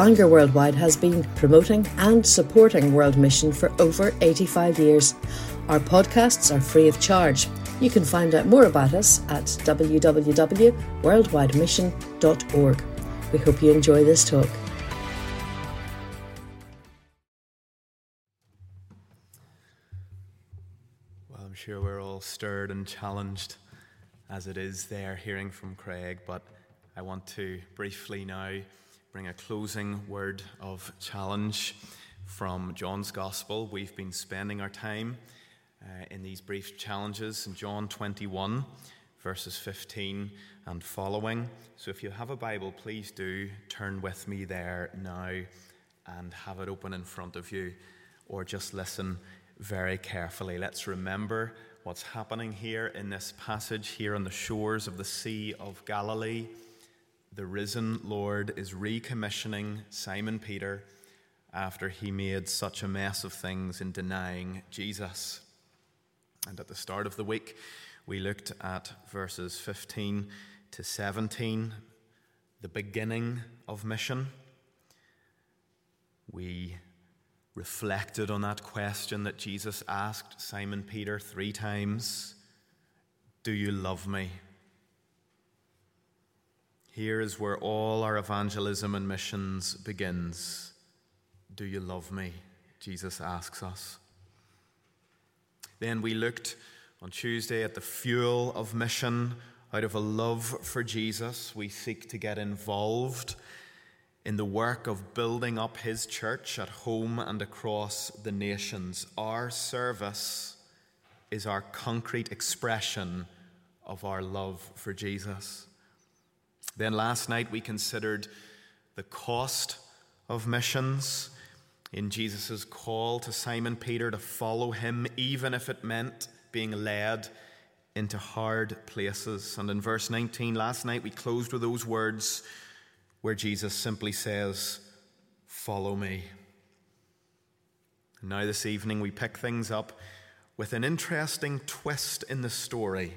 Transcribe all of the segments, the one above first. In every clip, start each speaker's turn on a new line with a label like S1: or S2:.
S1: Bangor Worldwide has been promoting and supporting World Mission for over 85 years. Our podcasts are free of charge. You can find out more about us at www.worldwidemission.org. We hope you enjoy this talk.
S2: Well, I'm sure we're all stirred and challenged as it is there hearing from Craig, but I want to briefly now bring a closing word of challenge from John's Gospel. We've been spending our time uh, in these brief challenges in John 21, verses 15 and following. So if you have a Bible, please do turn with me there now and have it open in front of you, or just listen very carefully. Let's remember what's happening here in this passage here on the shores of the Sea of Galilee. The risen Lord is recommissioning Simon Peter after he made such a mess of things in denying Jesus. And at the start of the week, we looked at verses 15 to 17, the beginning of mission. We reflected on that question that Jesus asked Simon Peter three times Do you love me? Here is where all our evangelism and missions begins. Do you love me? Jesus asks us. Then we looked on Tuesday at the fuel of mission. Out of a love for Jesus, we seek to get involved in the work of building up his church at home and across the nations. Our service is our concrete expression of our love for Jesus. Then last night we considered the cost of missions in Jesus' call to Simon Peter to follow him, even if it meant being led into hard places. And in verse 19, last night we closed with those words where Jesus simply says, Follow me. And now, this evening, we pick things up with an interesting twist in the story,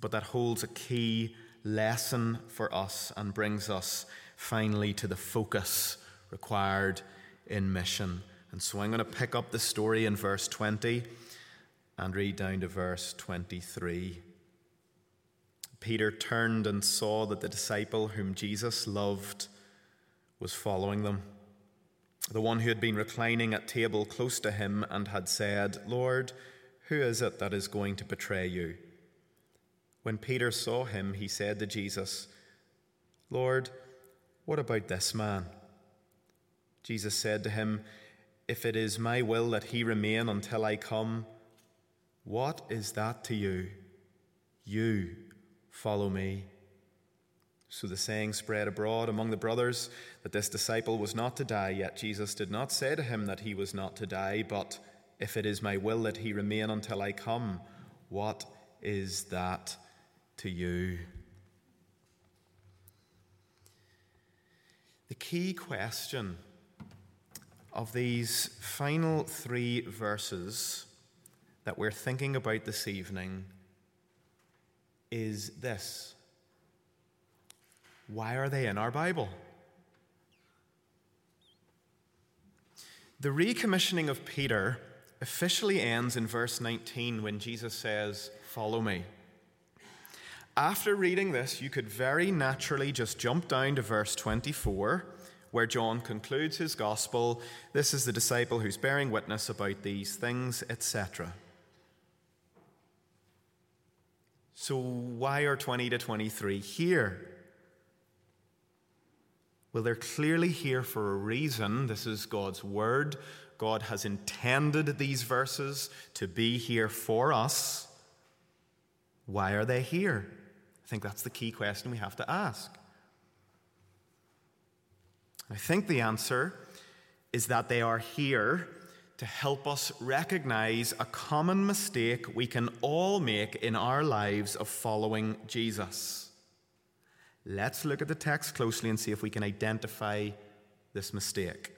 S2: but that holds a key lesson for us and brings us finally to the focus required in mission. And so I'm going to pick up the story in verse 20 and read down to verse 23. Peter turned and saw that the disciple whom Jesus loved was following them. The one who had been reclining at table close to him and had said, Lord, who is it that is going to betray you? When Peter saw him, he said to Jesus, Lord, what about this man? Jesus said to him, If it is my will that he remain until I come, what is that to you? You follow me. So the saying spread abroad among the brothers that this disciple was not to die, yet Jesus did not say to him that he was not to die, but if it is my will that he remain until I come, what is that to you? The key question of these final three verses that we're thinking about this evening is this Why are they in our Bible? The recommissioning of Peter officially ends in verse 19 when Jesus says, Follow me. After reading this, you could very naturally just jump down to verse 24 where John concludes his gospel. This is the disciple who's bearing witness about these things, etc. So, why are 20 to 23 here? Well, they're clearly here for a reason. This is God's word. God has intended these verses to be here for us. Why are they here? I think that's the key question we have to ask. I think the answer is that they are here to help us recognize a common mistake we can all make in our lives of following Jesus. Let's look at the text closely and see if we can identify this mistake.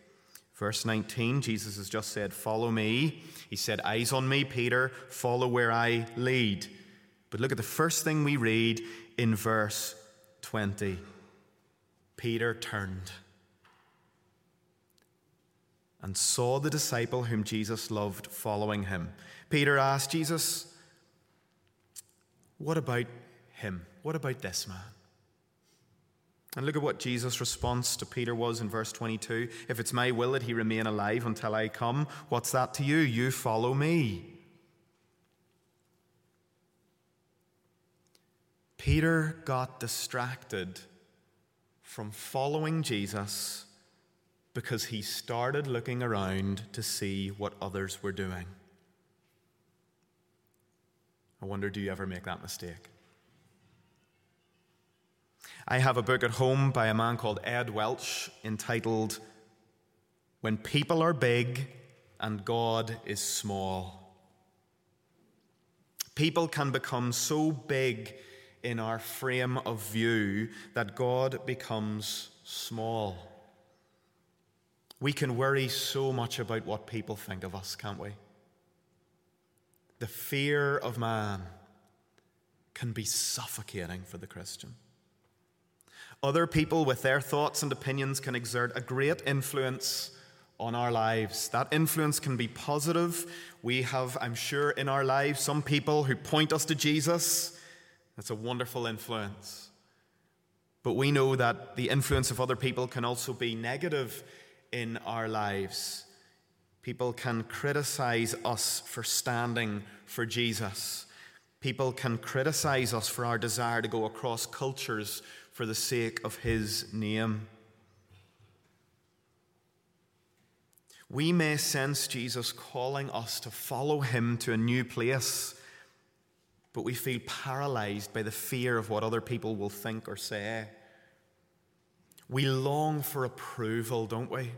S2: Verse 19, Jesus has just said, Follow me. He said, Eyes on me, Peter, follow where I lead. But look at the first thing we read in verse 20. Peter turned. and saw the disciple whom Jesus loved following him. Peter asked Jesus, What about him? What about this man? And look at what Jesus' response to Peter was in verse 22. If it's my will that he remain alive until I come, what's that to you? You follow me. Peter got distracted from following Jesus because he started looking around to see what others were doing. I wonder, do you ever make that mistake? I have a book at home by a man called Ed Welch entitled When People Are Big and God is Small. People can become so big in our frame of view that God becomes small. We can worry so much about what people think of us, can't we? The fear of man can be suffocating for the Christian. Other people with their thoughts and opinions can exert a great influence on our lives. That influence can be positive. We have, I'm sure, in our lives some people who point us to Jesus. That's a wonderful influence. But we know that the influence of other people can also be negative in our lives. People can criticize us for standing for Jesus. People can criticize us for our desire to go across cultures for the sake of his name. We may sense Jesus calling us to follow him to a new place, but we feel paralyzed by the fear of what other people will think or say. We long for approval, don't we?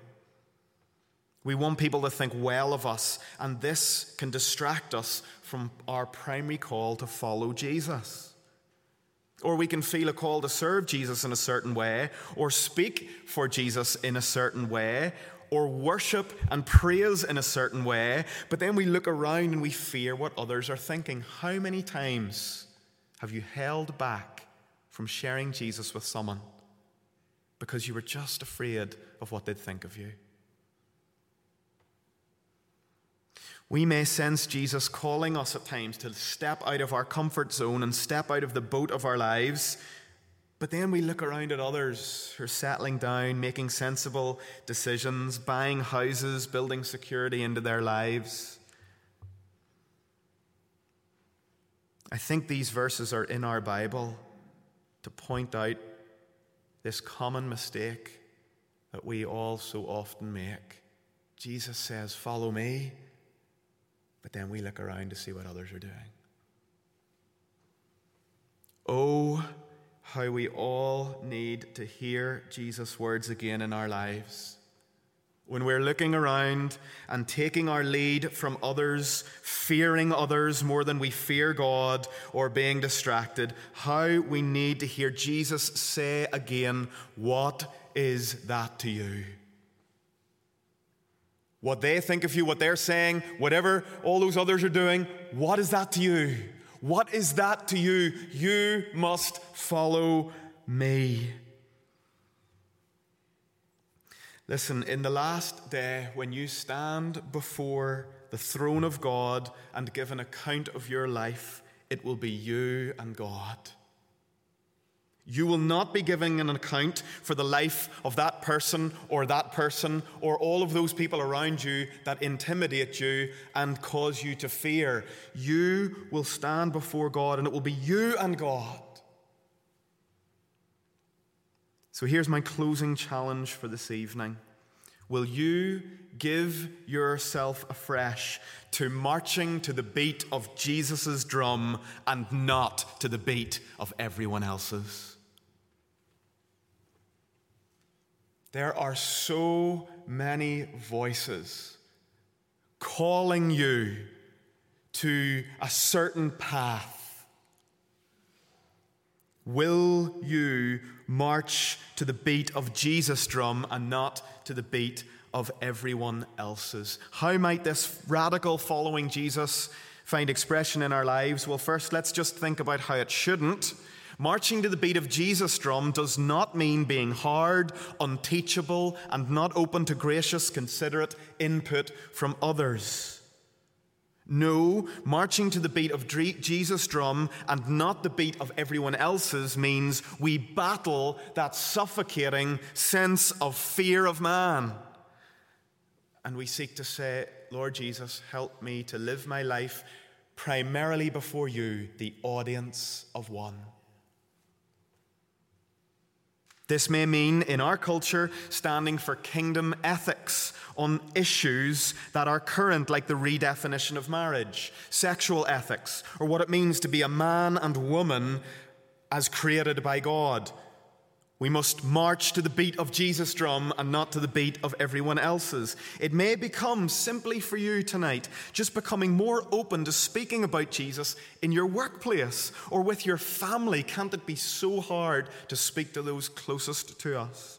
S2: We want people to think well of us, and this can distract us from our primary call to follow Jesus. Or we can feel a call to serve Jesus in a certain way, or speak for Jesus in a certain way, or worship and praise in a certain way, but then we look around and we fear what others are thinking. How many times have you held back from sharing Jesus with someone because you were just afraid of what they'd think of you? We may sense Jesus calling us at times to step out of our comfort zone and step out of the boat of our lives. But then we look around at others who are settling down, making sensible decisions, buying houses, building security into their lives. I think these verses are in our Bible to point out this common mistake that we all so often make. Jesus says, Follow me. But then we look around to see what others are doing. Oh, how we all need to hear Jesus' words again in our lives. When we're looking around and taking our lead from others, fearing others more than we fear God, or being distracted, how we need to hear Jesus say again, What is that to you? What they think of you, what they're saying, whatever all those others are doing, what is that to you? What is that to you? You must follow me. Listen, in the last day, when you stand before the throne of God and give an account of your life, it will be you and God. You will not be giving an account for the life of that person or that person or all of those people around you that intimidate you and cause you to fear. You will stand before God and it will be you and God. So here's my closing challenge for this evening. Will you give yourself afresh to marching to the beat of Jesus' drum and not to the beat of everyone else's? There are so many voices calling you to a certain path. Will you march to the beat of Jesus' drum and not to the beat of everyone else's? How might this radical following Jesus find expression in our lives? Well, first, let's just think about how it shouldn't. Marching to the beat of Jesus' drum does not mean being hard, unteachable, and not open to gracious, considerate input from others. No, marching to the beat of Jesus' drum and not the beat of everyone else's means we battle that suffocating sense of fear of man. And we seek to say, Lord Jesus, help me to live my life primarily before you, the audience of one. This may mean, in our culture, standing for kingdom ethics on issues that are current, like the redefinition of marriage, sexual ethics, or what it means to be a man and woman as created by God, we must march to the beat of Jesus' drum and not to the beat of everyone else's. It may become simply for you tonight, just becoming more open to speaking about Jesus in your workplace or with your family. Can't it be so hard to speak to those closest to us?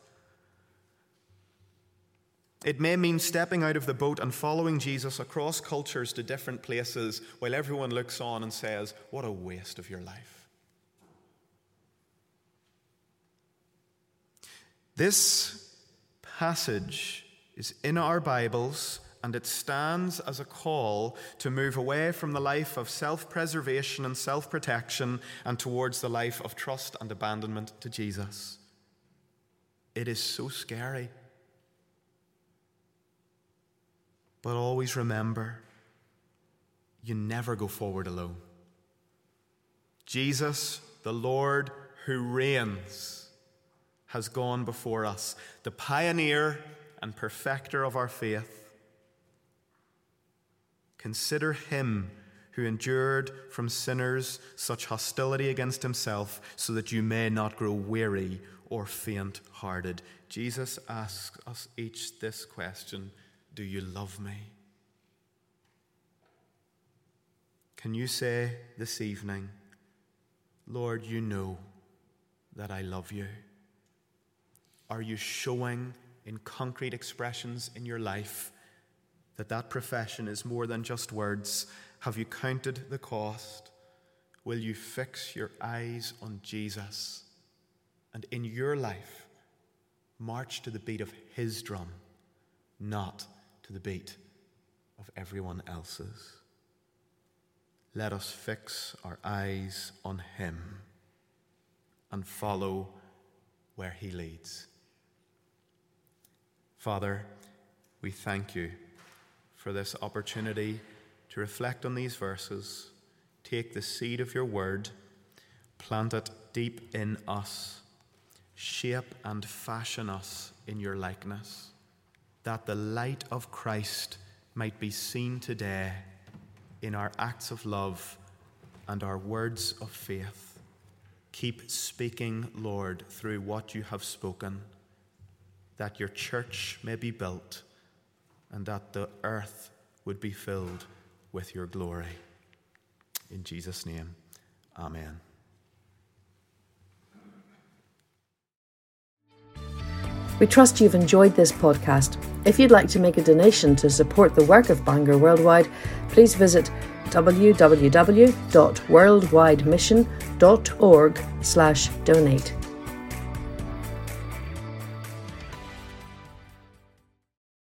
S2: It may mean stepping out of the boat and following Jesus across cultures to different places while everyone looks on and says, What a waste of your life. This passage is in our Bibles and it stands as a call to move away from the life of self preservation and self protection and towards the life of trust and abandonment to Jesus. It is so scary. But always remember you never go forward alone. Jesus, the Lord who reigns, has gone before us, the pioneer and perfecter of our faith. Consider him who endured from sinners such hostility against himself, so that you may not grow weary or faint hearted. Jesus asks us each this question Do you love me? Can you say this evening, Lord, you know that I love you? Are you showing in concrete expressions in your life that that profession is more than just words? Have you counted the cost? Will you fix your eyes on Jesus and in your life march to the beat of his drum, not to the beat of everyone else's? Let us fix our eyes on him and follow where he leads. Father, we thank you for this opportunity to reflect on these verses, take the seed of your word, plant it deep in us, shape and fashion us in your likeness, that the light of Christ might be seen today in our acts of love and our words of faith. Keep speaking, Lord, through what you have spoken that your church may be built and that the earth would be filled with your glory. In Jesus' name, amen.
S1: We trust you've enjoyed this podcast. If you'd like to make a donation to support the work of Bangor Worldwide, please visit www.worldwidemission.org/donate.